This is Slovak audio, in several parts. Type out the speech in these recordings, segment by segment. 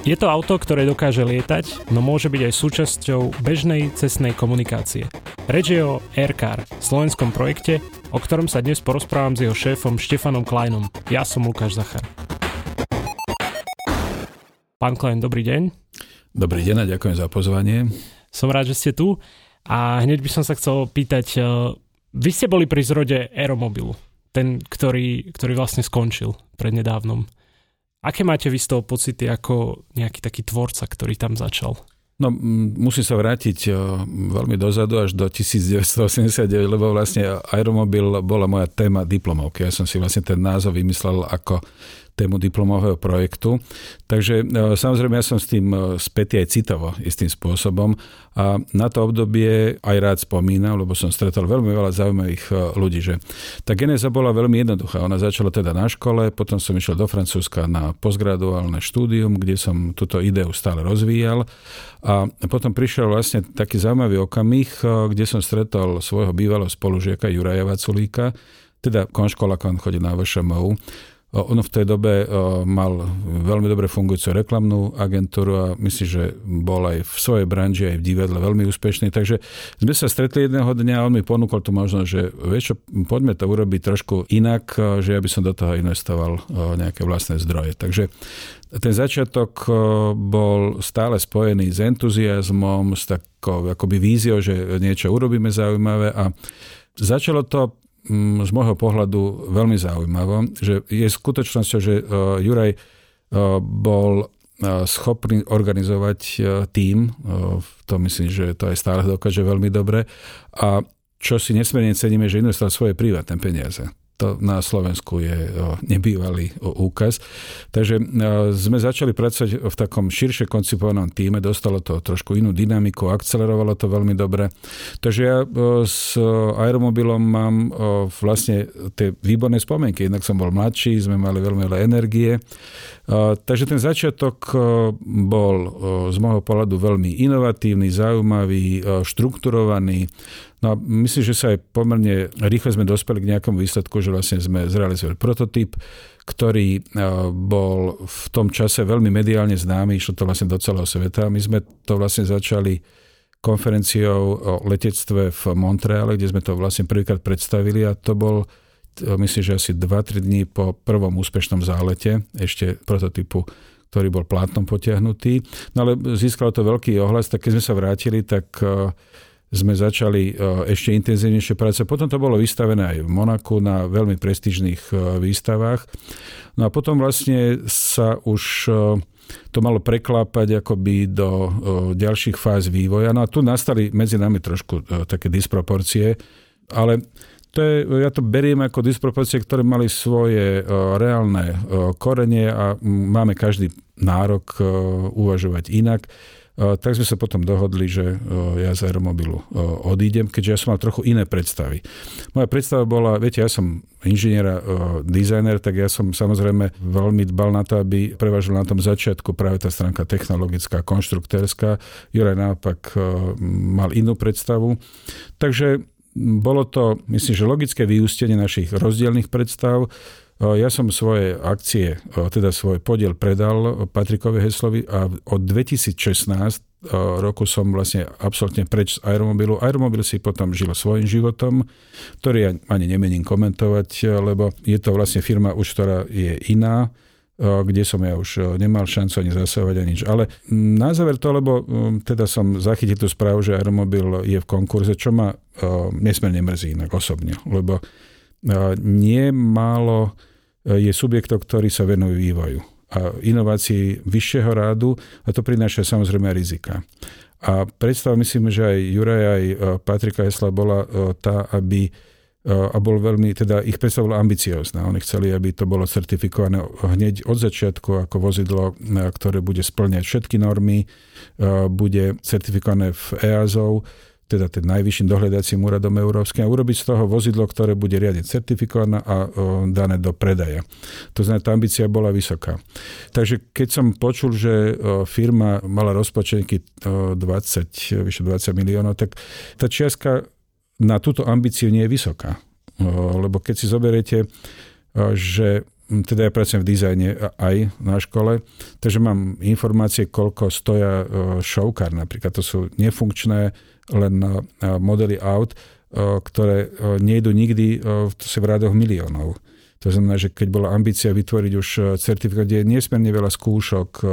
Je to auto, ktoré dokáže lietať, no môže byť aj súčasťou bežnej cestnej komunikácie. Reč je o Aircar, slovenskom projekte, o ktorom sa dnes porozprávam s jeho šéfom Štefanom Kleinom. Ja som Lukáš Zachar. Pán Klein, dobrý deň. Dobrý deň a ďakujem za pozvanie. Som rád, že ste tu a hneď by som sa chcel pýtať, e, vy ste boli pri zrode Aeromobilu, ten, ktorý, ktorý vlastne skončil prednedávnom. Aké máte vy z toho pocity ako nejaký taký tvorca, ktorý tam začal? No, musím sa vrátiť veľmi dozadu až do 1989, lebo vlastne Aeromobil bola moja téma diplomovky. Ja som si vlastne ten názov vymyslel ako tému diplomového projektu. Takže e, samozrejme ja som s tým e, spätý aj citovo istým spôsobom a na to obdobie aj rád spomínam, lebo som stretol veľmi veľa zaujímavých e, ľudí, že tá genéza bola veľmi jednoduchá. Ona začala teda na škole, potom som išiel do Francúzska na postgraduálne štúdium, kde som túto ideu stále rozvíjal a potom prišiel vlastne taký zaujímavý okamih, kde som stretol svojho bývalého spolužiaka Juraja Vaculíka, teda konškola, on chodí na VŠMU, ono v tej dobe mal veľmi dobre fungujúcu reklamnú agentúru a myslím, že bol aj v svojej branži, aj v divadle veľmi úspešný. Takže sme sa stretli jedného dňa a on mi ponúkol tu možnosť, že vieš čo, poďme to urobiť trošku inak, že ja by som do toho investoval nejaké vlastné zdroje. Takže ten začiatok bol stále spojený s entuziasmom, s takou akoby víziou, že niečo urobíme zaujímavé a začalo to z môjho pohľadu veľmi zaujímavé, že je skutočnosťou, že e, Juraj e, bol e, schopný organizovať tým, to myslím, že to aj stále dokáže veľmi dobre. A čo si nesmierne ceníme, že investoval svoje privátne peniaze to na Slovensku je nebývalý úkaz. Takže sme začali pracovať v takom širšie koncipovanom týme, dostalo to trošku inú dynamiku, akcelerovalo to veľmi dobre. Takže ja s aeromobilom mám vlastne tie výborné spomienky. Jednak som bol mladší, sme mali veľmi veľa energie. Takže ten začiatok bol z môjho pohľadu veľmi inovatívny, zaujímavý, štrukturovaný. No a myslím, že sa aj pomerne rýchlo sme dospeli k nejakému výsledku, že vlastne sme zrealizovali prototyp, ktorý e, bol v tom čase veľmi mediálne známy, išlo to vlastne do celého sveta. My sme to vlastne začali konferenciou o letectve v Montreale, kde sme to vlastne prvýkrát predstavili a to bol e, myslím, že asi 2-3 dní po prvom úspešnom zálete ešte prototypu ktorý bol plátnom potiahnutý. No ale získalo to veľký ohlas, tak keď sme sa vrátili, tak e, sme začali e, ešte intenzívnejšie práce. Potom to bolo vystavené aj v Monaku na veľmi prestížnych e, výstavách. No a potom vlastne sa už e, to malo preklápať akoby do ďalších fáz vývoja. No a tu nastali medzi nami trošku také disproporcie, ale to je, ja to beriem ako disproporcie, ktoré mali svoje reálne korenie a máme každý nárok uvažovať inak tak sme sa potom dohodli, že ja z Aeromobilu odídem, keďže ja som mal trochu iné predstavy. Moja predstava bola, viete, ja som inžinier a dizajner, tak ja som samozrejme veľmi dbal na to, aby prevažil na tom začiatku práve tá stránka technologická, konštruktérska. Juraj naopak mal inú predstavu. Takže bolo to, myslím, že logické vyústenie našich rozdielných predstav. Ja som svoje akcie, teda svoj podiel predal Patrikovi Heslovi a od 2016 roku som vlastne absolútne preč z Aeromobilu. Aeromobil si potom žil svojim životom, ktorý ja ani nemením komentovať, lebo je to vlastne firma už, ktorá je iná, kde som ja už nemal šancu ani zasahovať ani nič. Ale na záver to, lebo teda som zachytil tú správu, že Aeromobil je v konkurze, čo ma nesmierne mrzí inak osobne, lebo nie málo je subjektov, ktorí sa venujú vývoju a inovácii vyššieho rádu a to prináša samozrejme rizika. A predstava, myslím, že aj Juraj, aj e, Patrika Hesla bola e, tá, aby e, a bol veľmi, teda ich predstava bola ambiciozná. Oni chceli, aby to bolo certifikované hneď od začiatku ako vozidlo, ktoré bude splňať všetky normy, bude certifikované v EASO, teda ten najvyšším dohľadacím úradom európskym a urobiť z toho vozidlo, ktoré bude riadne certifikované a dané do predaja. To znamená, tá ambícia bola vysoká. Takže keď som počul, že firma mala rozpočenky 20, vyše 20 miliónov, tak tá čiastka na túto ambíciu nie je vysoká. Lebo keď si zoberiete, že teda ja pracujem v dizajne aj na škole, takže mám informácie, koľko stoja šoukár napríklad. To sú nefunkčné len modely aut, ktoré nejdu nikdy, to v rádoch miliónov. To znamená, že keď bola ambícia vytvoriť už certifikát, kde je nesmierne veľa skúšok,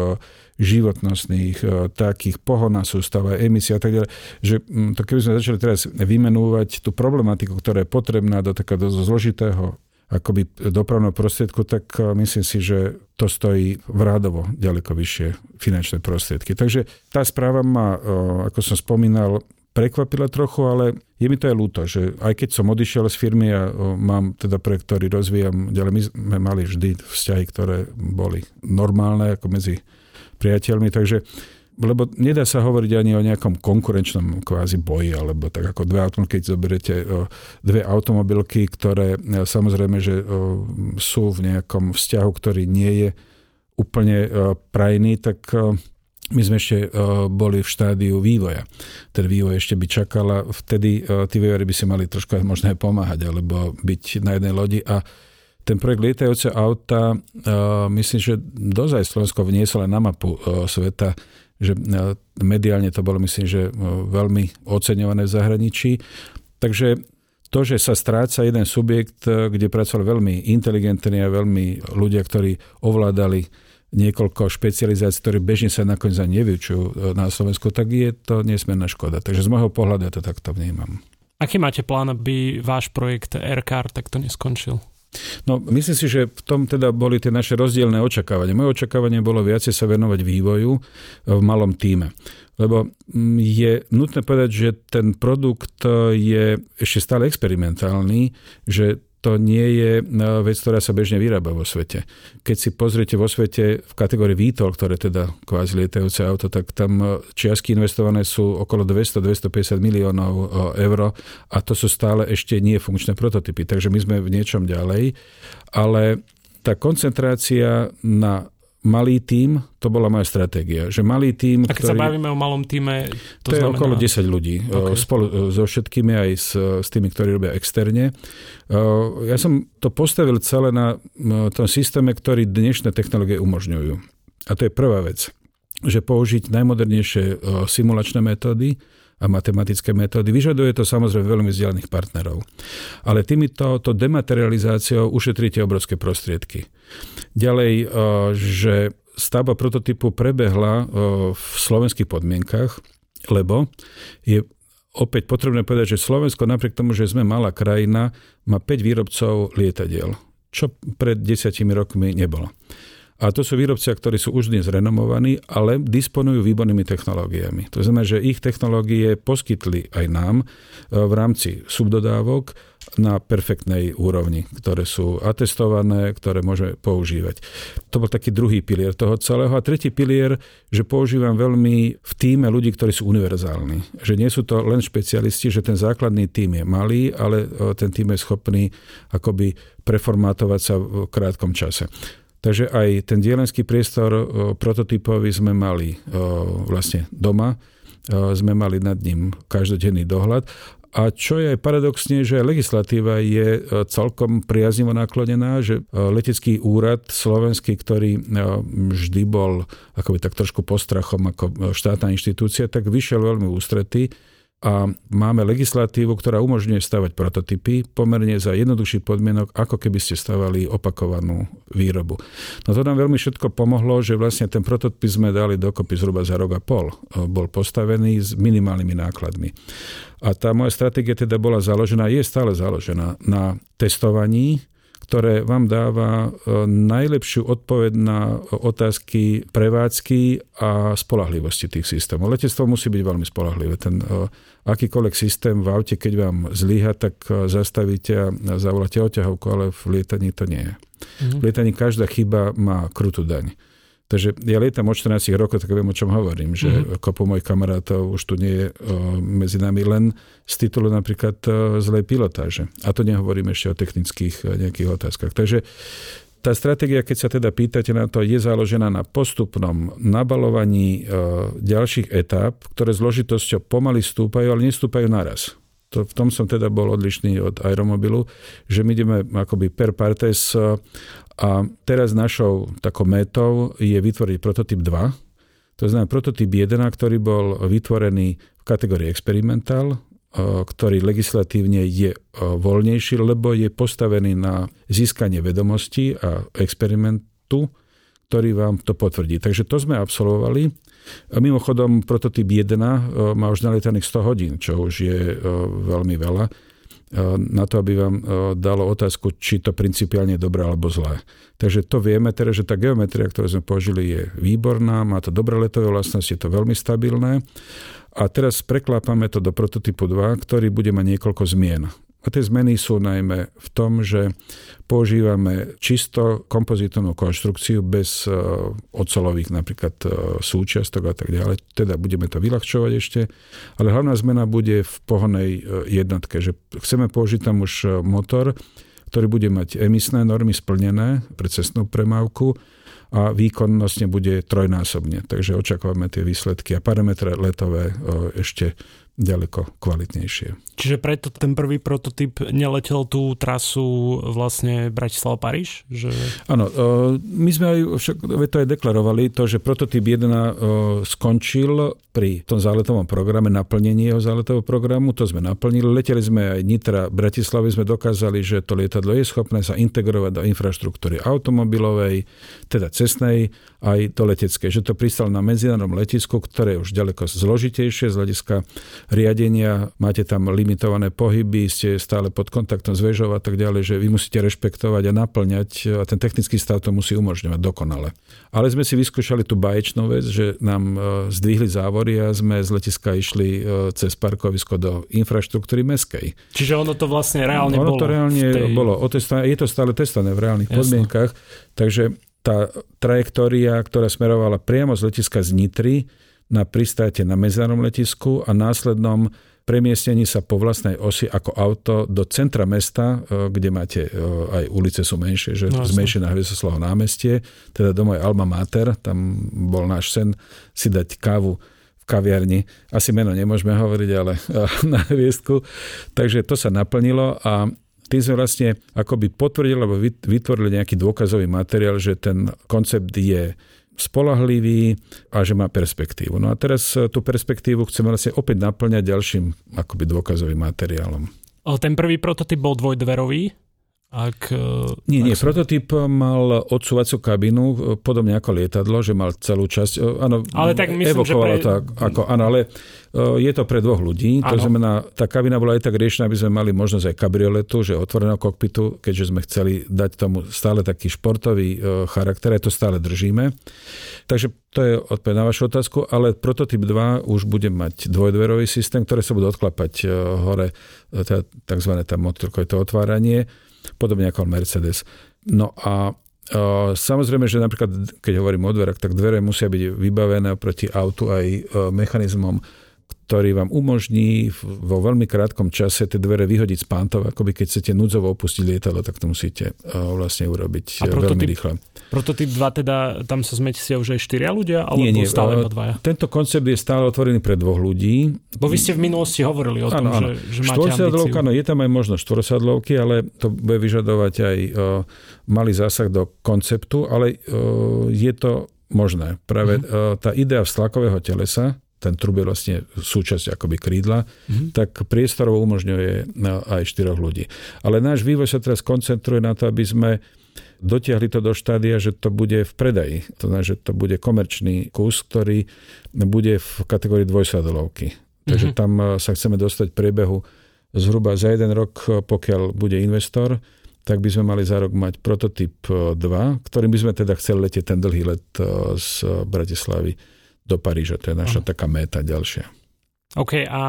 životnostných, takých pohona sústava, emisie a tak ďalej, že mm, to keby sme začali teraz vymenúvať tú problematiku, ktorá je potrebná do takého zložitého akoby dopravného prostriedku, tak myslím si, že to stojí v rádovo ďaleko vyššie finančné prostriedky. Takže tá správa ma, ako som spomínal, prekvapila trochu, ale je mi to aj ľúto, že aj keď som odišiel z firmy a mám teda projekt, ktorý rozvíjam, ďalej my sme mali vždy vzťahy, ktoré boli normálne ako medzi priateľmi, takže lebo nedá sa hovoriť ani o nejakom konkurenčnom kvázi boji, alebo tak ako dve automobilky, keď zoberiete dve automobilky, ktoré e, samozrejme, že sú v nejakom vzťahu, ktorý nie je úplne prajný, tak my sme ešte uh, boli v štádiu vývoja. Ten vývoj ešte by čakala. Vtedy uh, tí vývojári by si mali trošku aj možné pomáhať, alebo byť na jednej lodi. A ten projekt lietajúce auta, uh, myslím, že dozaj Slovensko vnieslo aj na mapu sveta, že mediálne to bolo, myslím, že veľmi oceňované v zahraničí. Takže to, že sa stráca jeden subjekt, kde pracovali veľmi inteligentní a veľmi ľudia, ktorí ovládali niekoľko špecializácií, ktoré bežne sa nakoniec ani nevyučujú e, na Slovensku, tak je to nesmierna škoda. Takže z môjho pohľadu ja to takto vnímam. Aký máte plán, aby váš projekt Aircar takto neskončil? No, myslím si, že v tom teda boli tie naše rozdielne očakávania. Moje očakávanie bolo viacej sa venovať vývoju e, v malom týme. Lebo mm, je nutné povedať, že ten produkt je ešte stále experimentálny, že to nie je e, vec, ktorá sa bežne vyrába vo svete. Keď si pozriete vo svete v kategórii VTOL, ktoré teda kvázi lietajúce auto, tak tam e, čiastky investované sú okolo 200-250 miliónov e, eur a to sú stále ešte nie funkčné prototypy. Takže my sme v niečom ďalej. Ale tá koncentrácia na malý tím, to bola moja stratégia. Že malý tím, A keď ktorý, sa bavíme o malom týme, to, to znamená... je okolo 10 ľudí. Okay. Spolu so všetkými aj s, s tými, ktorí robia externe. Ja som to postavil celé na tom systéme, ktorý dnešné technológie umožňujú. A to je prvá vec. Že použiť najmodernejšie simulačné metódy, a matematické metódy. Vyžaduje to samozrejme veľmi vzdialených partnerov. Ale týmito to dematerializáciou ušetríte obrovské prostriedky. Ďalej, e, že stavba prototypu prebehla e, v slovenských podmienkach, lebo je opäť potrebné povedať, že Slovensko napriek tomu, že sme malá krajina, má 5 výrobcov lietadiel, čo pred desiatimi rokmi nebolo. A to sú výrobcia, ktorí sú už dnes renomovaní, ale disponujú výbornými technológiami. To znamená, že ich technológie poskytli aj nám e, v rámci subdodávok na perfektnej úrovni, ktoré sú atestované, ktoré môžeme používať. To bol taký druhý pilier toho celého. A tretí pilier, že používam veľmi v týme ľudí, ktorí sú univerzálni. Že nie sú to len špecialisti, že ten základný tým je malý, ale e, ten tým je schopný akoby preformátovať sa v krátkom čase. Takže aj ten dielenský priestor prototypový sme mali vlastne doma, sme mali nad ním každodenný dohľad a čo je paradoxne, že legislatíva je celkom priaznivo naklonená, že letecký úrad slovenský, ktorý vždy bol akoby tak trošku postrachom ako štátna inštitúcia, tak vyšiel veľmi ústretý a máme legislatívu, ktorá umožňuje stavať prototypy pomerne za jednoduchší podmienok, ako keby ste stavali opakovanú výrobu. No to nám veľmi všetko pomohlo, že vlastne ten prototyp sme dali dokopy zhruba za rok a pol. Bol postavený s minimálnymi nákladmi. A tá moja stratégia teda bola založená, je stále založená na testovaní, ktoré vám dáva e, najlepšiu odpoveď na otázky prevádzky a spolahlivosti tých systémov. Letectvo musí byť veľmi spolahlivé. Ten e, akýkoľvek systém v aute, keď vám zlyha, tak e, zastavíte a zavoláte oťahovku, ale v lietaní to nie je. V lietaní každá chyba má krutú daň. Takže ja lietam od 14 rokov, tak viem, o čom hovorím, že mm-hmm. kopu mojich kamarátov už tu nie je o, medzi nami len z titulu napríklad o, zlej pilotáže. A to nehovorím ešte o technických o, nejakých otázkach. Takže tá stratégia, keď sa teda pýtate na to, je založená na postupnom nabalovaní ďalších etáp, ktoré zložitosťou pomaly stúpajú, ale nestúpajú naraz. To, v tom som teda bol odlišný od Aeromobilu, že my ideme akoby per partes a teraz našou takou metou je vytvoriť prototyp 2. To znamená prototyp 1, ktorý bol vytvorený v kategórii experimental, ktorý legislatívne je voľnejší, lebo je postavený na získanie vedomostí a experimentu, ktorý vám to potvrdí. Takže to sme absolvovali. Mimochodom, prototyp 1 e, má už nalietaných 100 hodín, čo už je e, veľmi veľa e, na to, aby vám dalo otázku, či to principiálne je dobré alebo zlé. Takže to vieme teraz, že tá geometria, ktorú sme použili, je výborná, má to dobré letové vlastnosti, je to veľmi stabilné. A teraz preklápame to do prototypu 2, ktorý bude mať niekoľko zmien. A tie zmeny sú najmä v tom, že používame čisto kompozitnú konštrukciu bez e, ocelových napríklad e, súčiastok a tak ďalej. Teda budeme to vyľahčovať ešte, ale hlavná zmena bude v pohonej e, jednotke, že chceme použiť tam už motor, ktorý bude mať emisné normy splnené pre cestnú premávku a výkonnosť bude trojnásobne. Takže očakávame tie výsledky a parametre letové ešte ďaleko kvalitnejšie. Čiže preto ten prvý prototyp neletel tú trasu vlastne Bratislava-Paríž? Že... Áno, my sme aj však to aj deklarovali, to, že prototyp 1 skončil pri tom záletovom programe, naplnení jeho záletového programu, to sme naplnili. Leteli sme aj Nitra, Bratislavy sme dokázali, že to lietadlo je schopné sa integrovať do infraštruktúry automobilovej, teda cestnej, aj do leteckej. Že to pristalo na medzinárodnom letisku, ktoré je už ďaleko zložitejšie z hľadiska riadenia. Máte tam limitované pohyby, ste stále pod kontaktom s väžou a tak ďalej, že vy musíte rešpektovať a naplňať a ten technický stav to musí umožňovať dokonale. Ale sme si vyskúšali tú baječnú vec, že nám e, zdvihli závory a sme z letiska išli e, cez parkovisko do infraštruktúry meskej. Čiže ono to vlastne reálne ono bolo. to reálne tej... bolo. Je to stále testované v reálnych Jasne. podmienkach. Takže tá trajektória, ktorá smerovala priamo z letiska z Nitry na pristáte na medzinárodnom letisku a následnom premiestnení sa po vlastnej osi ako auto do centra mesta, e, kde máte e, aj ulice sú menšie, že no, zmenšie na Hviezdoslavu námestie, teda do mojej Alma Mater, tam bol náš sen si dať kávu v kaviarni. Asi meno nemôžeme hovoriť, ale na hviezdku. Takže to sa naplnilo a tým sme vlastne akoby potvrdili, alebo vytvorili nejaký dôkazový materiál, že ten koncept je spolahlivý a že má perspektívu. No a teraz e, tú perspektívu chceme vlastne opäť naplňať ďalším akoby dôkazovým materiálom. Ten prvý prototyp bol dvojdverový, ak, e, nie, nie, som... prototyp mal odsúvaciu kabinu, e, podobne ako lietadlo, že mal celú časť. Áno, ale tak myslím, že pre... to ako, áno, ale je to pre dvoch ľudí. Ano. To znamená, tá kabina bola aj tak riešená, aby sme mali možnosť aj kabrioletu, že otvoreného kokpitu, keďže sme chceli dať tomu stále taký športový charakter, aj to stále držíme. Takže to je odpoveď na vašu otázku, ale prototyp 2 už bude mať dvojdverový systém, ktoré sa budú odklapať hore, teda tzv. tam motorkové to otváranie, podobne ako Mercedes. No a Samozrejme, že napríklad, keď hovorím o dverách, tak dvere musia byť vybavené proti autu aj mechanizmom ktorý vám umožní vo veľmi krátkom čase tie dvere vyhodiť z pántov, akoby keď chcete núdzovo opustiť lietadlo, tak to musíte eh, vlastne urobiť a eh, prototyp, veľmi rýchle. Prototyp 2 teda, tam sa zmetia už aj štyria ľudia, alebo nie, nie, stále iba dvaja? Tento koncept je stále otvorený pre dvoch ľudí. Bo vy ste v minulosti hovorili o tom, ano, že, že máte ambíciu. No, je tam aj možnosť štvorsadlovky, ale to bude vyžadovať aj uh, malý zásah do konceptu, ale uh, je to možné. Práve uh, tá idea vztlakového telesa, ten trub je vlastne súčasť akoby krídla, mm-hmm. tak priestorovo umožňuje aj štyroch ľudí. Ale náš vývoj sa teraz koncentruje na to, aby sme dotiahli to do štádia, že to bude v predaji. To znamená, že to bude komerčný kus, ktorý bude v kategórii dvojsadolovky. Takže mm-hmm. tam e, sa chceme dostať priebehu zhruba za jeden rok, e, pokiaľ bude investor, tak by sme mali za rok mať prototyp 2, e, ktorým by sme teda chceli letieť ten dlhý let z Bratislavy do Paríža. To je naša Aha. taká méta ďalšia. OK, a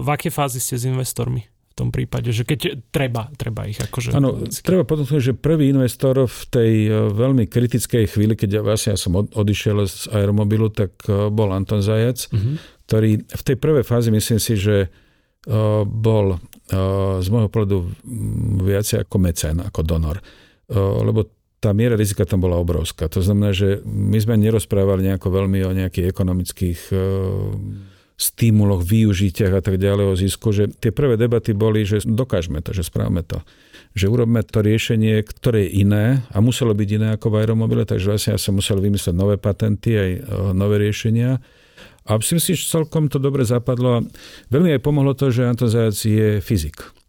v akej fázi ste s investormi? v tom prípade, že keď treba, treba ich akože... Áno, treba podotknúť, že prvý investor v tej e, veľmi kritickej chvíli, keď ja, vlastne ja som odišiel z aeromobilu, tak e, bol Anton Zajac, uh-huh. ktorý v tej prvej fáze myslím si, že e, bol z môjho pohľadu viacej ako mecen, ako donor. Lebo tá miera rizika tam bola obrovská. To znamená, že my sme nerozprávali nejako veľmi o nejakých ekonomických e, stimuloch, využitiach a tak ďalej o zisku, že tie prvé debaty boli, že dokážeme to, že správame to že urobme to riešenie, ktoré je iné a muselo byť iné ako v aeromobile, takže vlastne ja som musel vymyslieť nové patenty, aj nové riešenia. A myslím si, že celkom to dobre zapadlo. Veľmi aj pomohlo to, že Anton Zajac je fyzik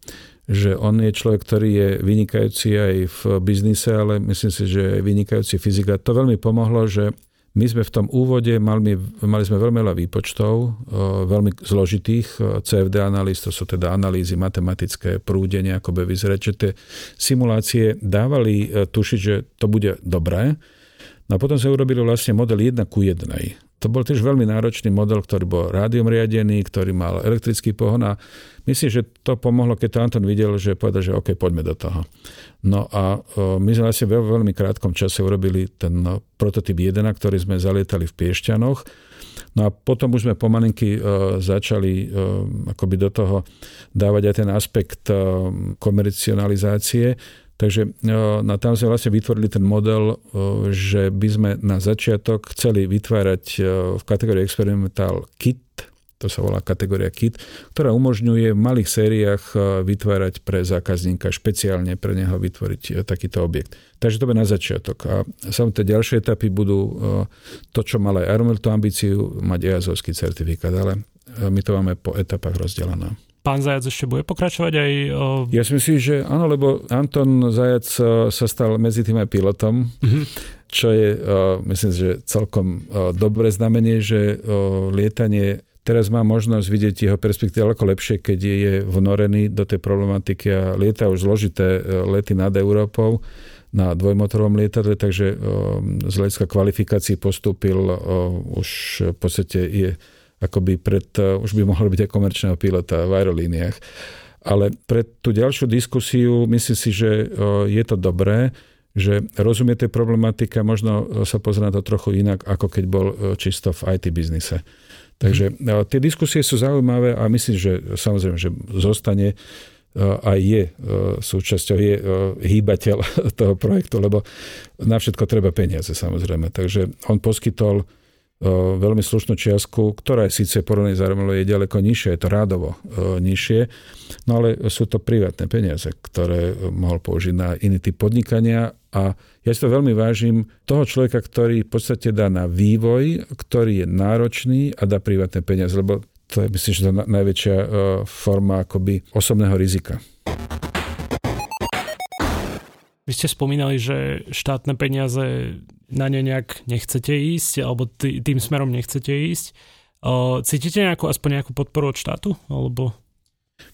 že on je človek, ktorý je vynikajúci aj v biznise, ale myslím si, že je vynikajúci fyzik. A to veľmi pomohlo, že my sme v tom úvode mali, mali sme veľmi veľa výpočtov, veľmi zložitých CFD analýz, to sú teda analýzy matematické, prúdenie, ako by vyzerať, že tie simulácie dávali e, tušiť, že to bude dobré. No a potom sa urobili vlastne model 1 ku 1. To bol tiež veľmi náročný model, ktorý bol rádiom riadený, ktorý mal elektrický pohon a myslím, že to pomohlo, keď to Anton videl, že povedal, že OK, poďme do toho. No a my sme vlastne v veľmi krátkom čase urobili ten no, prototyp 1, ktorý sme zalietali v Piešťanoch. No a potom už sme pomalinky uh, začali uh, akoby do toho dávať aj ten aspekt komercionalizácie. Takže no, tam sme vlastne vytvorili ten model, že by sme na začiatok chceli vytvárať v kategórii experimental kit, to sa volá kategória KIT, ktorá umožňuje v malých sériách e, vytvárať pre zákazníka, špeciálne pre neho vytvoriť e, takýto objekt. Takže to bude na začiatok. A samotné ďalšie etapy budú e, to, čo mal aj Armel tú ambíciu, mať EASovský certifikát, ale my to máme po etapách rozdelené. Pán Zajac ešte bude pokračovať aj... O... Ja si myslím, že áno, lebo Anton Zajac sa stal medzi tým aj pilotom, mm-hmm. čo je, myslím, že celkom dobré znamenie, že lietanie Teraz má možnosť vidieť jeho perspektívu ako lepšie, keď je vnorený do tej problematiky a lieta už zložité e, lety nad Európou na dvojmotorovom lietadle, takže z hľadiska kvalifikácií postúpil už v podstate je akoby pred, už by mohol byť aj komerčného pilota v aerolíniách. Ale pre tú ďalšiu diskusiu myslím si, že je to dobré, že rozumie tej problematika, možno sa pozrie na to trochu inak, ako keď bol čisto v IT biznise. Takže tie diskusie sú zaujímavé a myslím, že samozrejme, že zostane aj je súčasťou, je hýbateľ toho projektu, lebo na všetko treba peniaze samozrejme. Takže on poskytol veľmi slušnú čiastku, ktorá je síce porovnaní s je ďaleko nižšie, je to rádovo nižšie, no ale sú to privátne peniaze, ktoré mohol použiť na iný typ podnikania a ja si to veľmi vážim toho človeka, ktorý v podstate dá na vývoj, ktorý je náročný a dá privátne peniaze, lebo to je myslím, že to najväčšia forma akoby osobného rizika. Vy ste spomínali, že štátne peniaze na ne nejak nechcete ísť, alebo tým smerom nechcete ísť. Cítite nejakú, aspoň nejakú podporu od štátu? Alebo...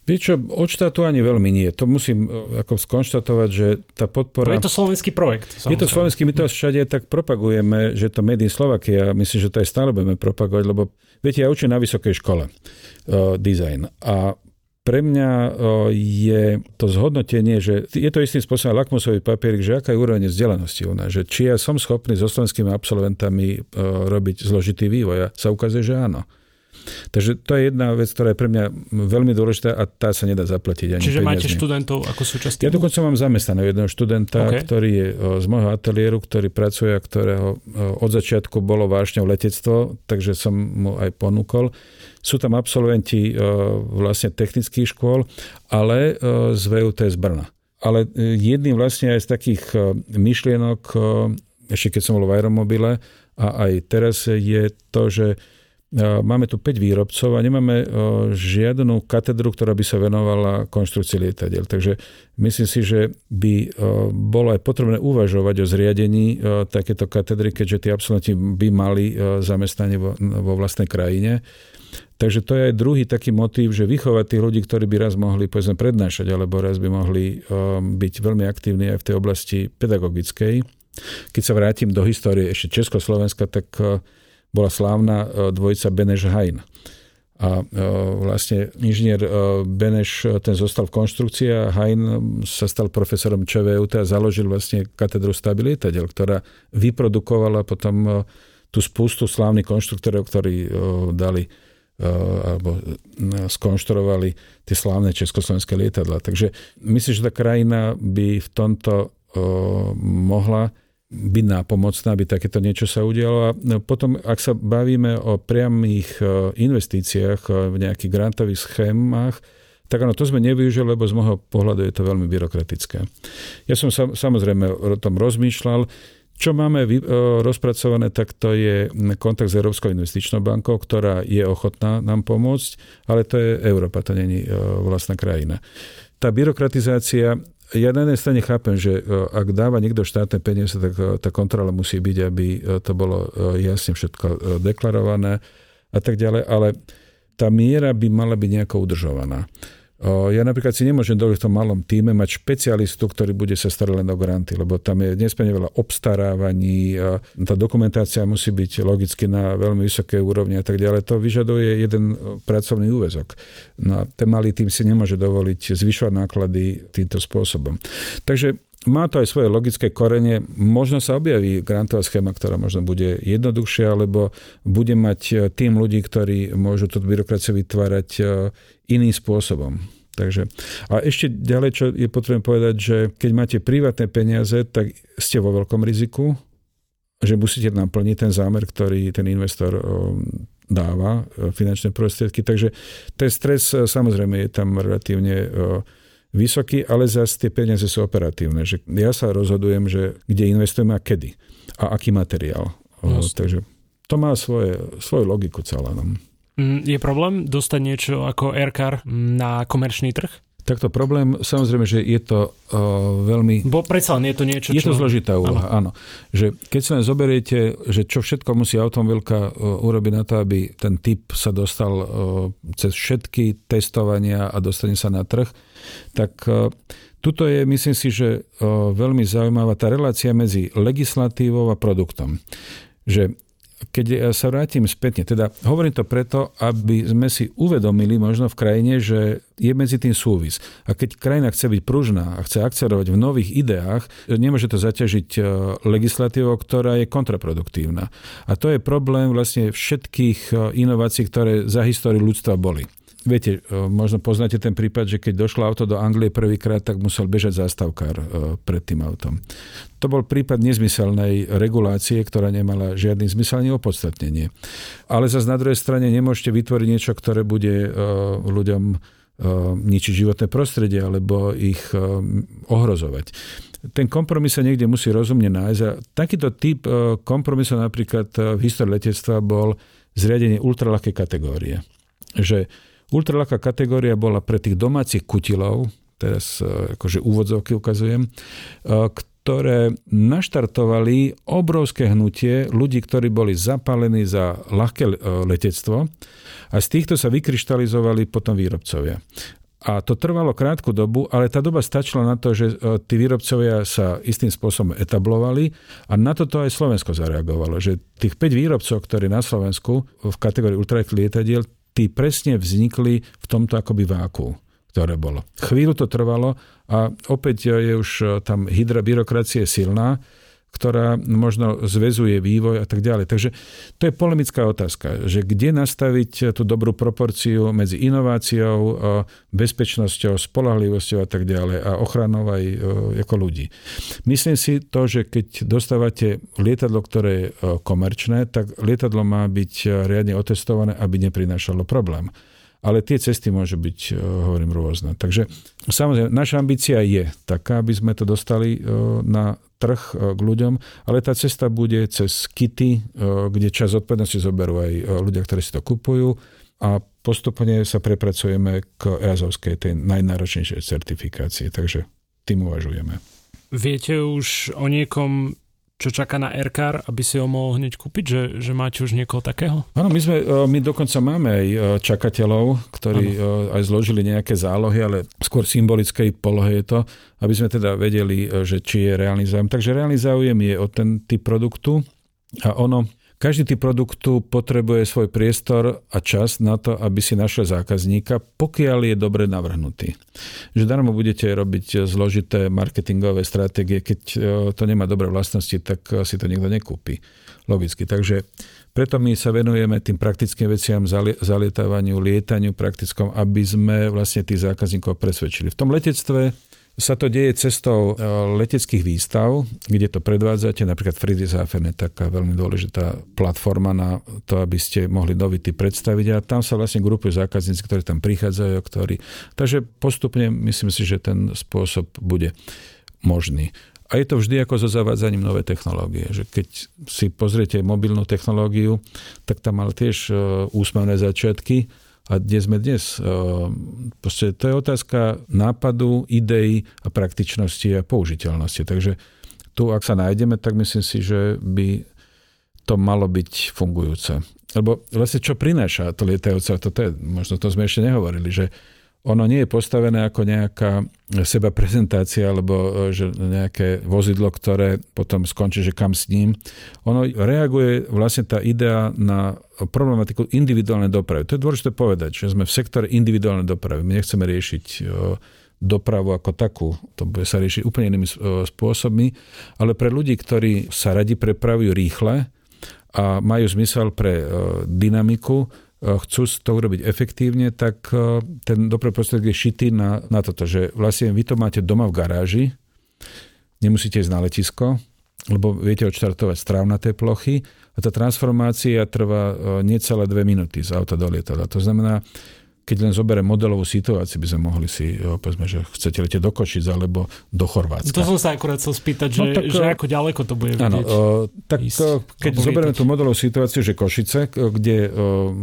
Vieš čo, od štátu ani veľmi nie. To musím ako skonštatovať, že tá podpora... je to slovenský projekt. Samozrejme. Je to slovenský, my to všade tak propagujeme, že to Made in Slovakia, myslím, že to aj stále budeme propagovať, lebo viete, ja učím na vysokej škole uh, design a pre mňa je to zhodnotenie, že je to istým spôsobom lakmusový papierik, že aká je úroveň vzdelanosti u nás, že či ja som schopný so slovenskými absolventami robiť zložitý vývoj a sa ukazuje, že áno. Takže to je jedna vec, ktorá je pre mňa veľmi dôležitá a tá sa nedá zaplatiť ani Čiže peniazmi. máte študentov ako súčasť Ja dokonca mám zamestnaného jedného študenta, okay. ktorý je z môjho ateliéru, ktorý pracuje a ktorého od začiatku bolo vášňou letectvo, takže som mu aj ponúkol. Sú tam absolventi vlastne technických škôl, ale z VUT z Brna. Ale e, jedným vlastne aj z takých myšlienok, ešte keď som bol v aeromobile, a aj teraz je to, že Máme tu 5 výrobcov a nemáme žiadnu katedru, ktorá by sa venovala konštrukcii lietadiel. Takže myslím si, že by bolo aj potrebné uvažovať o zriadení takéto katedry, keďže tí absolventi by mali zamestnanie vo vlastnej krajine. Takže to je aj druhý taký motív, že vychovať tých ľudí, ktorí by raz mohli povedzme prednášať, alebo raz by mohli byť veľmi aktívni aj v tej oblasti pedagogickej. Keď sa vrátim do histórie ešte Československa, tak bola slávna e, dvojica Beneš Hain. A e, vlastne inžinier e, Beneš ten zostal v konštrukcii a Hain sa stal profesorom ČVUT a založil vlastne katedru stabilitadiel, ktorá vyprodukovala potom tú spustu slávnych konštruktorov, ktorí dali alebo skonštruovali tie slávne československé lietadla. Takže myslím, že tá krajina by v tomto mohla byť nápomocná, aby takéto niečo sa udialo. A potom, ak sa bavíme o priamých investíciách v nejakých grantových schémach, tak áno, to sme nevyužili, lebo z môjho pohľadu je to veľmi byrokratické. Ja som sa, samozrejme o tom rozmýšľal. Čo máme vy, o, rozpracované, tak to je kontakt s Európskou investičnou bankou, ktorá je ochotná nám pomôcť, ale to je Európa, to není vlastná krajina. Tá byrokratizácia, ja na jednej strane chápem, že ak dáva niekto štátne peniaze, tak tá kontrola musí byť, aby to bolo jasne všetko deklarované a tak ďalej, ale tá miera by mala byť nejako udržovaná. Ja napríklad si nemôžem dovoliť v tom malom týme mať špecialistu, ktorý bude sa starať len o granty, lebo tam je nesmierne veľa obstarávaní, a tá dokumentácia musí byť logicky na veľmi vysokej úrovni a tak ďalej. To vyžaduje jeden pracovný úvezok. No a ten malý tým si nemôže dovoliť zvyšovať náklady týmto spôsobom. Takže má to aj svoje logické korenie. Možno sa objaví grantová schéma, ktorá možno bude jednoduchšia, alebo bude mať e, tým ľudí, ktorí môžu tú byrokraciu vytvárať e, iným spôsobom. Takže, a ešte ďalej, čo je potrebné povedať, že keď máte privátne peniaze, tak ste vo veľkom riziku, že musíte naplniť ten zámer, ktorý ten investor e, dáva, finančné prostriedky. Takže ten stres samozrejme je tam relatívne vysoký, ale zase tie peniaze sú operatívne. Že ja sa rozhodujem, že kde investujem a kedy a aký materiál. Jasne. Takže to má svoje, svoju logiku celé. No. Mm, je problém dostať niečo ako Aircar na komerčný trh? Takto problém, samozrejme, že je to uh, veľmi... Bo predsa len je to niečo, čo... Je to zložitá úloha, áno. áno. Že keď sa len zoberiete, že čo všetko musí automobilka uh, urobiť na to, aby ten typ sa dostal uh, cez všetky testovania a dostane sa na trh, tak uh, tuto je, myslím si, že uh, veľmi zaujímavá tá relácia medzi legislatívou a produktom. Že keď sa vrátim spätne, teda hovorím to preto, aby sme si uvedomili možno v krajine, že je medzi tým súvis. A keď krajina chce byť pružná a chce akcerovať v nových ideách, nemôže to zaťažiť e, legislatívou, ktorá je kontraproduktívna. A to je problém vlastne všetkých e, inovácií, ktoré za históriu ľudstva boli. Viete, e, možno poznáte ten prípad, že keď došlo auto do Anglie prvýkrát, tak musel bežať zástavkár e, pred tým autom. To bol prípad nezmyselnej regulácie, ktorá nemala žiadny zmysel ani opodstatnenie. Ale zase na druhej strane nemôžete vytvoriť niečo, ktoré bude e, ľuďom ničiť životné prostredie alebo ich ohrozovať ten kompromis sa niekde musí rozumne nájsť. A takýto typ kompromisov napríklad v histórii letectva bol zriadenie ultraľahkej kategórie. Že Ultraľaká kategória bola pre tých domácich kutilov, teraz e, akože úvodzovky ukazujem, e, ktoré naštartovali obrovské hnutie ľudí, ktorí boli zapálení za ľahké e, letectvo a z týchto sa vykryštalizovali potom výrobcovia. A to trvalo krátku dobu, ale tá doba stačila na to, že tí výrobcovia sa istým spôsobom etablovali a na toto aj Slovensko zareagovalo, že tých 5 výrobcov, ktorí na Slovensku v kategórii ultralight lietadiel, tí presne vznikli v tomto akoby váku ktoré bolo. Chvíľu to trvalo a opäť je už e, tam hydra byrokracie silná, ktorá možno zväzuje vývoj a tak ďalej. Takže to je polemická otázka, že kde nastaviť tú dobrú proporciu medzi inováciou, e, bezpečnosťou, spolahlivosťou a tak ďalej a ochranou aj e, ako ľudí. Myslím si to, že keď dostávate lietadlo, ktoré je komerčné, tak lietadlo má byť riadne otestované, aby neprinášalo problém ale tie cesty môžu byť, e, hovorím, rôzne. Takže samozrejme, naša ambícia je taká, aby sme to dostali e, na trh e, k ľuďom, ale tá cesta bude cez kity, kde čas odpovednosti zoberú aj ľudia, ktorí si to kupujú a postupne sa prepracujeme k EASovskej, tej najnáročnejšej certifikácii. Takže tým uvažujeme. Viete už o niekom, čo čaká na Aircar, aby si ho mohol hneď kúpiť, že, že máte už niekoho takého? Áno, my, sme, e, my dokonca máme aj e, čakateľov, ktorí ano. E, aj zložili nejaké zálohy, ale skôr symbolickej polohe je to, aby sme teda vedeli, že či je reálny záujem. Takže reálny záujem je o ten typ produktu a ono každý typ produktu potrebuje svoj priestor a čas na to, aby si našiel zákazníka, pokiaľ je dobre navrhnutý. Že darmo budete robiť zložité marketingové stratégie, keď e, to nemá dobré vlastnosti, tak si to nikto nekúpi. Logicky. Takže preto my sa venujeme tým praktickým veciam, zalietávaniu, lietaniu praktickom, aby sme vlastne tých zákazníkov presvedčili. V tom letectve sa to deje cestou leteckých výstav, kde to predvádzate, napríklad Friedrichshafen je taká veľmi dôležitá platforma na to, aby ste mohli novity predstaviť a tam sa vlastne grupujú zákazníci, ktorí tam prichádzajú, ktorí... Takže postupne myslím si, že ten spôsob bude možný. A je to vždy ako so zavádzaním nové technológie. Že keď si pozriete mobilnú technológiu, tak tam mal tiež e, úsmevné začiatky. A kde sme dnes? E, proste to je otázka nápadu, idei a praktičnosti a použiteľnosti. Takže tu, ak sa nájdeme, tak myslím si, že by to malo byť fungujúce. Lebo vlastne čo prináša to lietajúce, to je, možno to sme ešte nehovorili, že ono nie je postavené ako nejaká seba prezentácia alebo e, že nejaké vozidlo, ktoré potom skončí, že kam s ním. Ono reaguje vlastne tá idea na problematiku individuálnej dopravy. To je dôležité povedať, že sme v sektore individuálnej dopravy. My nechceme riešiť e, dopravu ako takú. To bude sa riešiť úplne inými e, spôsobmi. Ale pre ľudí, ktorí sa radi prepravujú rýchle a majú zmysel pre dynamiku, E, chcú to urobiť efektívne, tak ten dopravný prostriedok je šitý na, na toto, že vlastne vy to máte doma v garáži, nemusíte ísť na letisko, lebo viete odštartovať strávnaté plochy a tá transformácia trvá e, necelé dve minúty z auta do lietadla. To znamená, keď len zoberiem modelovú situáciu, by sme mohli si, povedzme, že chcete letieť do Košic alebo do Chorvátska. To som sa akurát chcel spýtať, že, no, tak, že ako ďaleko to bude áno, tak ísť, keď zoberieme tú modelovú situáciu, že Košice, kde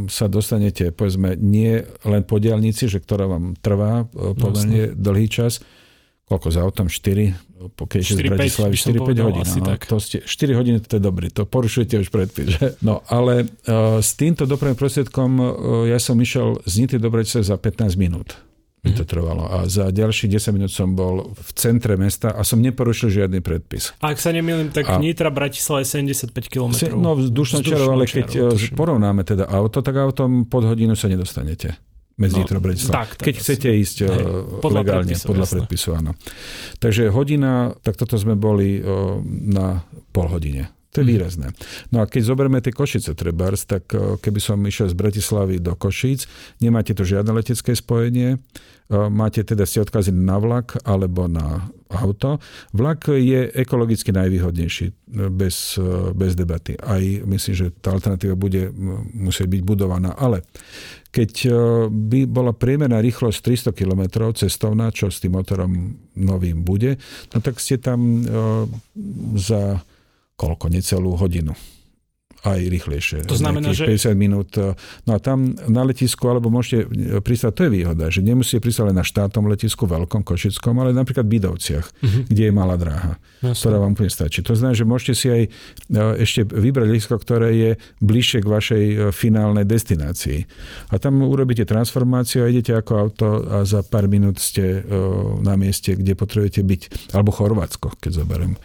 sa dostanete, povedzme, nie len po diálnici, že ktorá vám trvá pomerne dlhý čas, koľko za autom? 4, pokiaľ z Bratislavy 4-5 hodín. Asi no, tak. To ste, 4 hodiny to je dobrý, to porušujete už. Že? No ale uh, s týmto dopravným prostriedkom uh, ja som išiel z Nity do Bratislavy za 15 minút mi to mhm. trvalo. A za ďalších 10 minút som bol v centre mesta a som neporušil žiadny predpis. A ak sa nemýlim, tak a... Nitra Bratislava je 75 km. No vzdušnou čarou, ale keď čarou, e, porovnáme teda auto, tak autom pod hodinu sa nedostanete medzi no, Nitro Tak, tak, Keď asi. chcete ísť hej, eh, podľa legálne, predpisu, podľa jasné. predpisu, áno. Takže hodina, tak toto sme boli eh, na pol hodine. To je mm. výrazné. No a keď zoberieme tie Košice trebárs, tak eh, keby som išiel z Bratislavy do Košíc, nemáte tu žiadne letecké spojenie, máte teda ste odkazení na vlak alebo na auto. Vlak je ekologicky najvýhodnejší, bez, bez debaty. Aj myslím, že tá alternatíva bude musieť byť budovaná. Ale keď by bola priemerná rýchlosť 300 km cestovná, čo s tým motorom novým bude, no tak ste tam za koľko, necelú hodinu aj rýchlejšie. To znamená, že... 50 minút. No a tam na letisku, alebo môžete pristať, to je výhoda, že nemusíte pristať len na štátnom letisku, veľkom, košickom, ale napríklad v Bidovciach, uh-huh. kde je malá dráha, Jasne. ktorá vám úplne stačí. To znamená, že môžete si aj e, ešte vybrať letisko, ktoré je bližšie k vašej e, finálnej destinácii. A tam urobíte transformáciu a idete ako auto a za pár minút ste e, na mieste, kde potrebujete byť. Alebo Chorvátsko, keď zoberiem.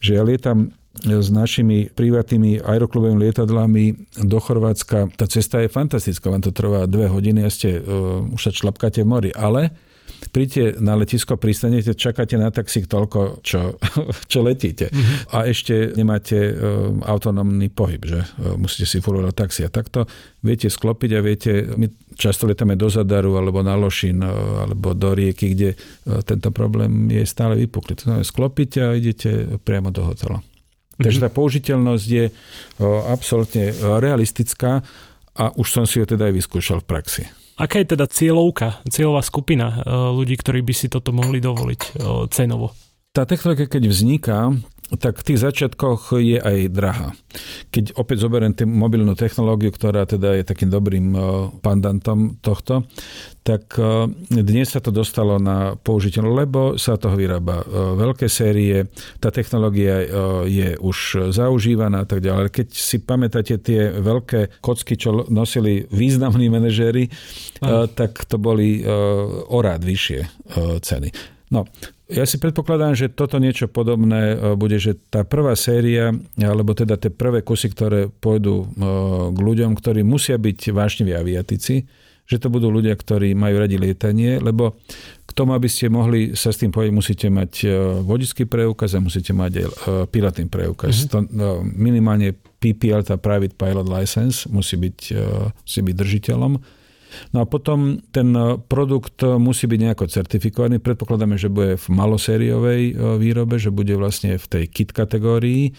Že ja lietam s našimi privátnymi aeroklubovými lietadlami do Chorvátska. Tá cesta je fantastická, vám to trvá dve hodiny a ste, uh, už sa člapkáte v mori, ale príďte na letisko, pristanete, čakáte na taxík toľko, čo, čo letíte. Mm-hmm. A ešte nemáte uh, autonómny pohyb, že uh, musíte si furovať taxi. A takto viete sklopiť a viete, my často letáme do Zadaru alebo na Lošin alebo do rieky, kde tento problém je stále vypuklý. To znamená, sklopíte a idete priamo do hotela. Takže tá použiteľnosť je absolútne realistická a už som si ho teda aj vyskúšal v praxi. Aká je teda cieľovka, cieľová skupina ľudí, ktorí by si toto mohli dovoliť cenovo? Tá technológia, keď vzniká, tak v tých začiatkoch je aj drahá. Keď opäť zoberiem tú mobilnú technológiu, ktorá teda je takým dobrým pandantom tohto, tak dnes sa to dostalo na použitie, lebo sa toho vyrába veľké série, tá technológia je už zaužívaná a tak ďalej. Keď si pamätáte tie veľké kocky, čo nosili významní manažéri, tak to boli o rád vyššie ceny. No, ja si predpokladám, že toto niečo podobné e, bude, že tá prvá séria, alebo teda tie prvé kusy, ktoré pôjdu e, k ľuďom, ktorí musia byť vášniví aviatici, že to budú ľudia, ktorí majú radi lietanie, lebo k tomu, aby ste mohli sa s tým pojiť, musíte mať e, vodický preukaz a musíte mať aj pilotný preukaz. Mm-hmm. To, minimálne PPL, tá Private Pilot License, musí byť, musí byť držiteľom No a potom ten produkt musí byť nejako certifikovaný. Predpokladáme, že bude v malosériovej výrobe, že bude vlastne v tej kit kategórii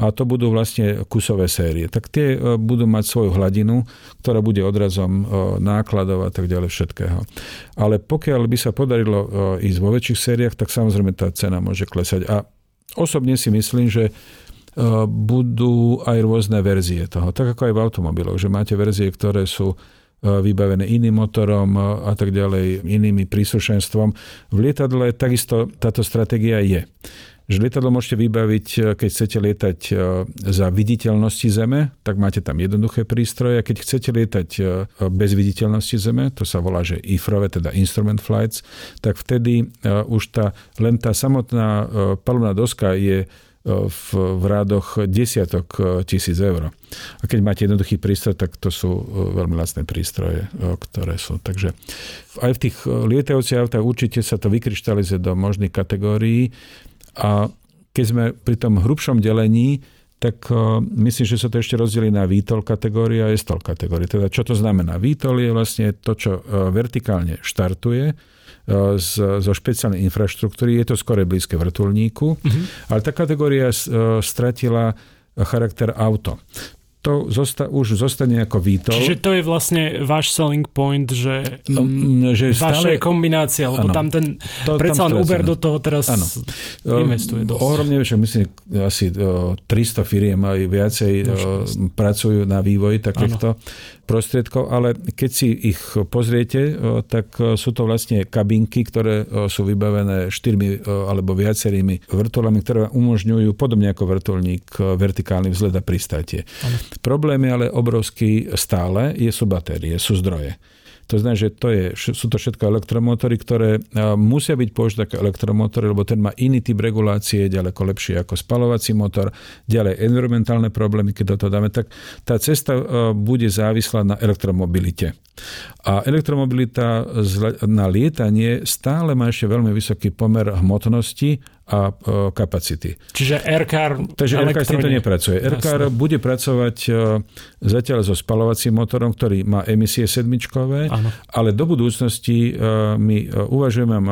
a to budú vlastne kusové série. Tak tie budú mať svoju hladinu, ktorá bude odrazom nákladov a tak ďalej všetkého. Ale pokiaľ by sa podarilo ísť vo väčších sériách, tak samozrejme tá cena môže klesať. A osobne si myslím, že budú aj rôzne verzie toho. Tak ako aj v automobiloch, že máte verzie, ktoré sú e, vybavené iným motorom e, a tak ďalej, inými príslušenstvom. V lietadle takisto táto stratégia je. Že lietadlo môžete vybaviť, e, keď chcete lietať za viditeľnosti Zeme, tak máte tam jednoduché prístroje. Keď chcete lietať bez viditeľnosti Zeme, to sa volá, že IFROVE, teda Instrument Flights, tak vtedy už tá, len tá samotná palubná doska je v, v rádoch desiatok e, tisíc eur. A keď máte jednoduchý prístroj, tak to sú e, veľmi lacné prístroje, e, ktoré sú. Takže aj v tých lietajúcich autách určite sa to vykryštalizuje do možných kategórií a keď sme pri tom hrubšom delení, tak myslím, že sa to ešte rozdelí na výtol kategórie a estol kategórie. Teda čo to znamená? Výtol je vlastne to, čo vertikálne štartuje, z, zo špeciálnej infraštruktúry. Je to skore blízke vrtulníku, mm-hmm. ale tá kategória e, stratila charakter auto to zosta, už zostane ako výtol. Čiže to je vlastne váš selling point, že, no, že vaša stále, kombinácia, lebo ano, tam ten, to, predsa len Uber do toho teraz ano. investuje dosť. Ohromne, že myslím, asi 300 firiem aj viacej no, pracujú na vývoji takýchto prostriedkov, ale keď si ich pozriete, tak sú to vlastne kabinky, ktoré sú vybavené štyrmi alebo viacerými vrtulami, ktoré umožňujú, podobne ako vrtulník, vertikálny vzhled a pristátie. Problém je ale obrovský stále, je sú batérie, sú zdroje. To znamená, že to je, sú to všetko elektromotory, ktoré musia byť použité ako elektromotory, lebo ten má iný typ regulácie, ďaleko lepšie ako spalovací motor, ďalej environmentálne problémy, keď do toho dáme, tak tá cesta bude závislá na elektromobilite. A elektromobilita na lietanie stále má ešte veľmi vysoký pomer hmotnosti a e, kapacity. Čiže Aircar Takže Aircar s týmto nepracuje. Jasne. bude pracovať e, zatiaľ so spalovacím motorom, ktorý má emisie sedmičkové, ano. ale do budúcnosti e, my uvažujeme a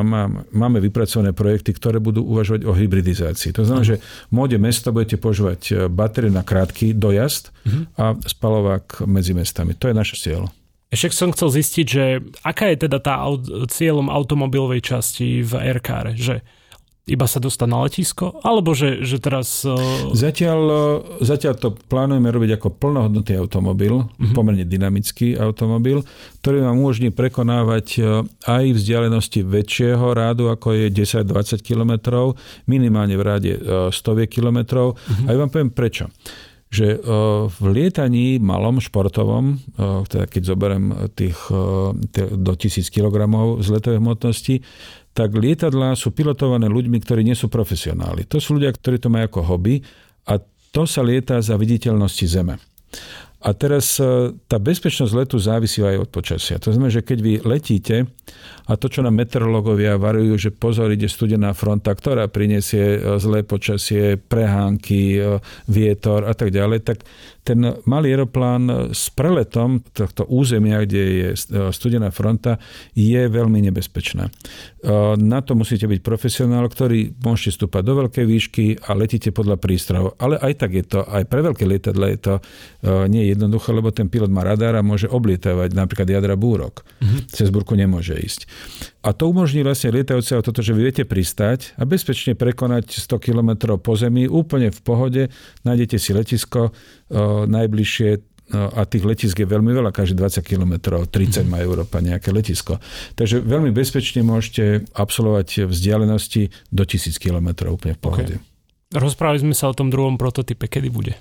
máme vypracované projekty, ktoré budú uvažovať o hybridizácii. To znamená, že v móde mesta budete používať batériu na krátky dojazd uh-huh. a spalovák medzi mestami. To je naše cieľ. Ešte som chcel zistiť, že aká je teda tá cieľom automobilovej časti v Aircare, že iba sa dostať na letisko? Alebo že, že teraz... Zatiaľ, zatiaľ to plánujeme robiť ako plnohodnotný automobil, uh-huh. pomerne dynamický automobil, ktorý vám umožní prekonávať aj vzdialenosti väčšieho rádu, ako je 10-20 km, minimálne v ráde 100 km. Uh-huh. A ja vám poviem prečo že v lietaní malom športovom, teda keď zoberiem tých do 1000 kg z letovej hmotnosti, tak lietadlá sú pilotované ľuďmi, ktorí nie sú profesionáli. To sú ľudia, ktorí to majú ako hobby a to sa lieta za viditeľnosti Zeme. A teraz e, tá bezpečnosť letu závisí aj od počasia. To znamená, že keď vy letíte a to, čo nám meteorológovia varujú, že pozor, ide studená fronta, ktorá prinesie e, zlé počasie, prehánky, e, vietor a tak ďalej, tak ten malý aeroplán s preletom tohto územia, kde je studená fronta, je veľmi nebezpečná. Na to musíte byť profesionál, ktorý môžete stúpať do veľkej výšky a letíte podľa prístrojov. Ale aj tak je to, aj pre veľké lietadla je to nie jednoduché, lebo ten pilot má radar a môže oblietávať napríklad jadra búrok. Uh-huh. Cez búrku nemôže ísť. A to umožní vlastne lietajúceho toto, že vy viete pristať a bezpečne prekonať 100 km po zemi úplne v pohode, nájdete si letisko najbližšie a tých letisk je veľmi veľa, každý 20 km, 30 má Európa nejaké letisko. Takže veľmi bezpečne môžete absolvovať vzdialenosti do 1000 km úplne v pohode. Okay. Rozprávali sme sa o tom druhom prototype, kedy bude?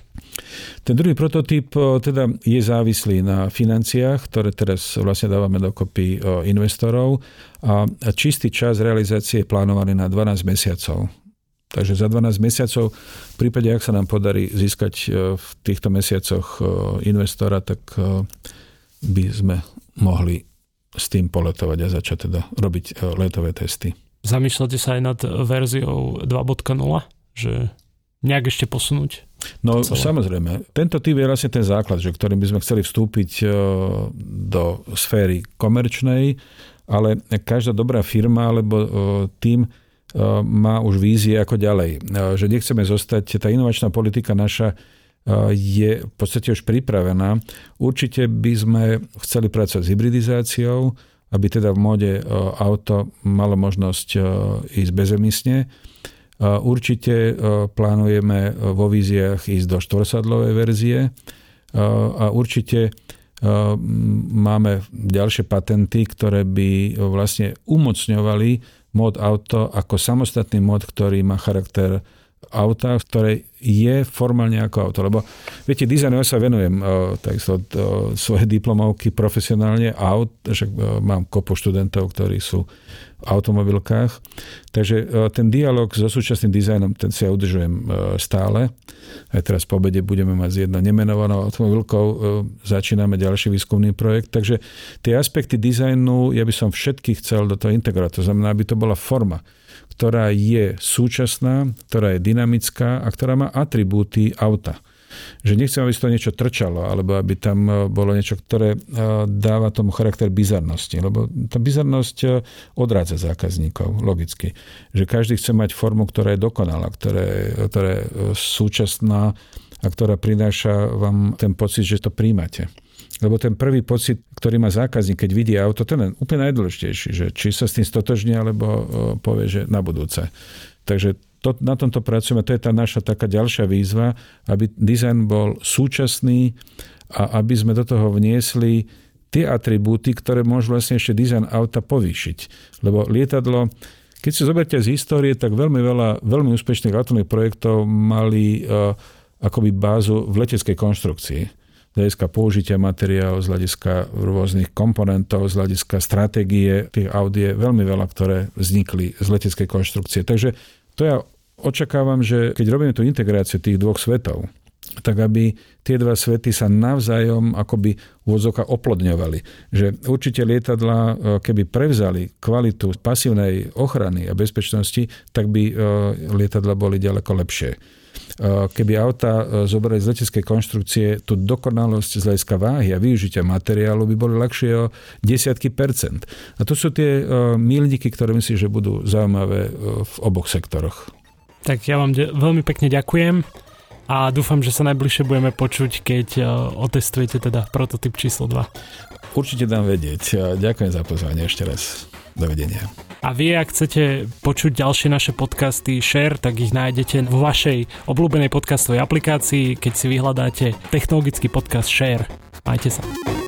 Ten druhý prototyp teda je závislý na financiách, ktoré teraz vlastne dávame dokopy investorov a čistý čas realizácie je plánovaný na 12 mesiacov. Takže za 12 mesiacov, v prípade, ak sa nám podarí získať v týchto mesiacoch investora, tak by sme mohli s tým poletovať a začať teda robiť letové testy. Zamýšľate sa aj nad verziou 2.0? že nejak ešte posunúť No celé. samozrejme, tento typ je vlastne ten základ, že ktorým by sme chceli vstúpiť e, do sféry komerčnej, ale každá dobrá firma alebo e, tým e, má už vízie ako ďalej. Že nechceme zostať, tá inovačná politika naša je v podstate už pripravená. Určite by sme chceli pracovať s hybridizáciou, aby teda v móde auto malo možnosť ísť bezemisne Určite plánujeme vo víziách ísť do štvorsadlovej verzie a určite máme ďalšie patenty, ktoré by vlastne umocňovali mod auto ako samostatný mod, ktorý má charakter auta, ktoré je formálne ako auto. Lebo viete, dizajnu ja sa venujem uh, takisto uh, svoje diplomovky profesionálne aut, uh, mám kopu študentov, ktorí sú v automobilkách. Takže uh, ten dialog so súčasným dizajnom, ten si ja udržujem stále. Aj teraz po obede budeme mať s jednou nemenovanou automobilkou, začíname ďalší výskumný projekt. Takže tie aspekty dizajnu, ja by som všetky chcel do toho integrovať. To znamená, aby to bola forma ktorá je súčasná, ktorá je dynamická a ktorá má atribúty auta. Že nechcem, aby to niečo trčalo, alebo aby tam e, bolo niečo, ktoré e, dáva tomu charakter bizarnosti. Lebo tá bizarnosť e, odrádza zákazníkov, logicky. Že každý chce mať formu, ktorá je dokonalá, ktorá je, ktorá je súčasná a ktorá prináša vám ten pocit, že to príjmate. Lebo ten prvý pocit, ktorý má zákazník, keď vidí auto, ten je úplne najdôležitejší, že či sa s tým stotožní, alebo povie, že na budúce. Takže to, na tomto pracujeme, to je tá naša taká ďalšia výzva, aby dizajn bol súčasný a aby sme do toho vniesli tie atribúty, ktoré môžu vlastne ešte dizajn auta povýšiť. Lebo lietadlo, keď si zoberte z histórie, tak veľmi veľa veľmi úspešných automových projektov mali uh, akoby bázu v leteckej konštrukcii z hľadiska použitia materiálov, z hľadiska rôznych komponentov, z hľadiska stratégie tých aut je veľmi veľa, ktoré vznikli z leteckej konštrukcie. Takže to ja očakávam, že keď robíme tú integráciu tých dvoch svetov, tak aby tie dva svety sa navzájom akoby úvodzoka oplodňovali. Že určite lietadla, e, keby prevzali kvalitu pasívnej ochrany a bezpečnosti, tak by e, lietadla boli ďaleko lepšie. Eh, keby auta eh, zobrali z leteckej konštrukcie, tú dokonalosť z hľadiska váhy a využitia materiálu by boli ľahšie o desiatky percent. A to sú tie eh, milníky, ktoré myslím, že budú zaujímavé v oboch sektoroch. Tak ja vám de- veľmi pekne ďakujem a dúfam, že sa najbližšie budeme počuť, keď otestujete teda prototyp číslo 2. Určite dám vedieť. Ďakujem za pozvanie ešte raz. Dovidenia. A vy, ak chcete počuť ďalšie naše podcasty Share, tak ich nájdete vo vašej obľúbenej podcastovej aplikácii, keď si vyhľadáte technologický podcast Share. Majte sa.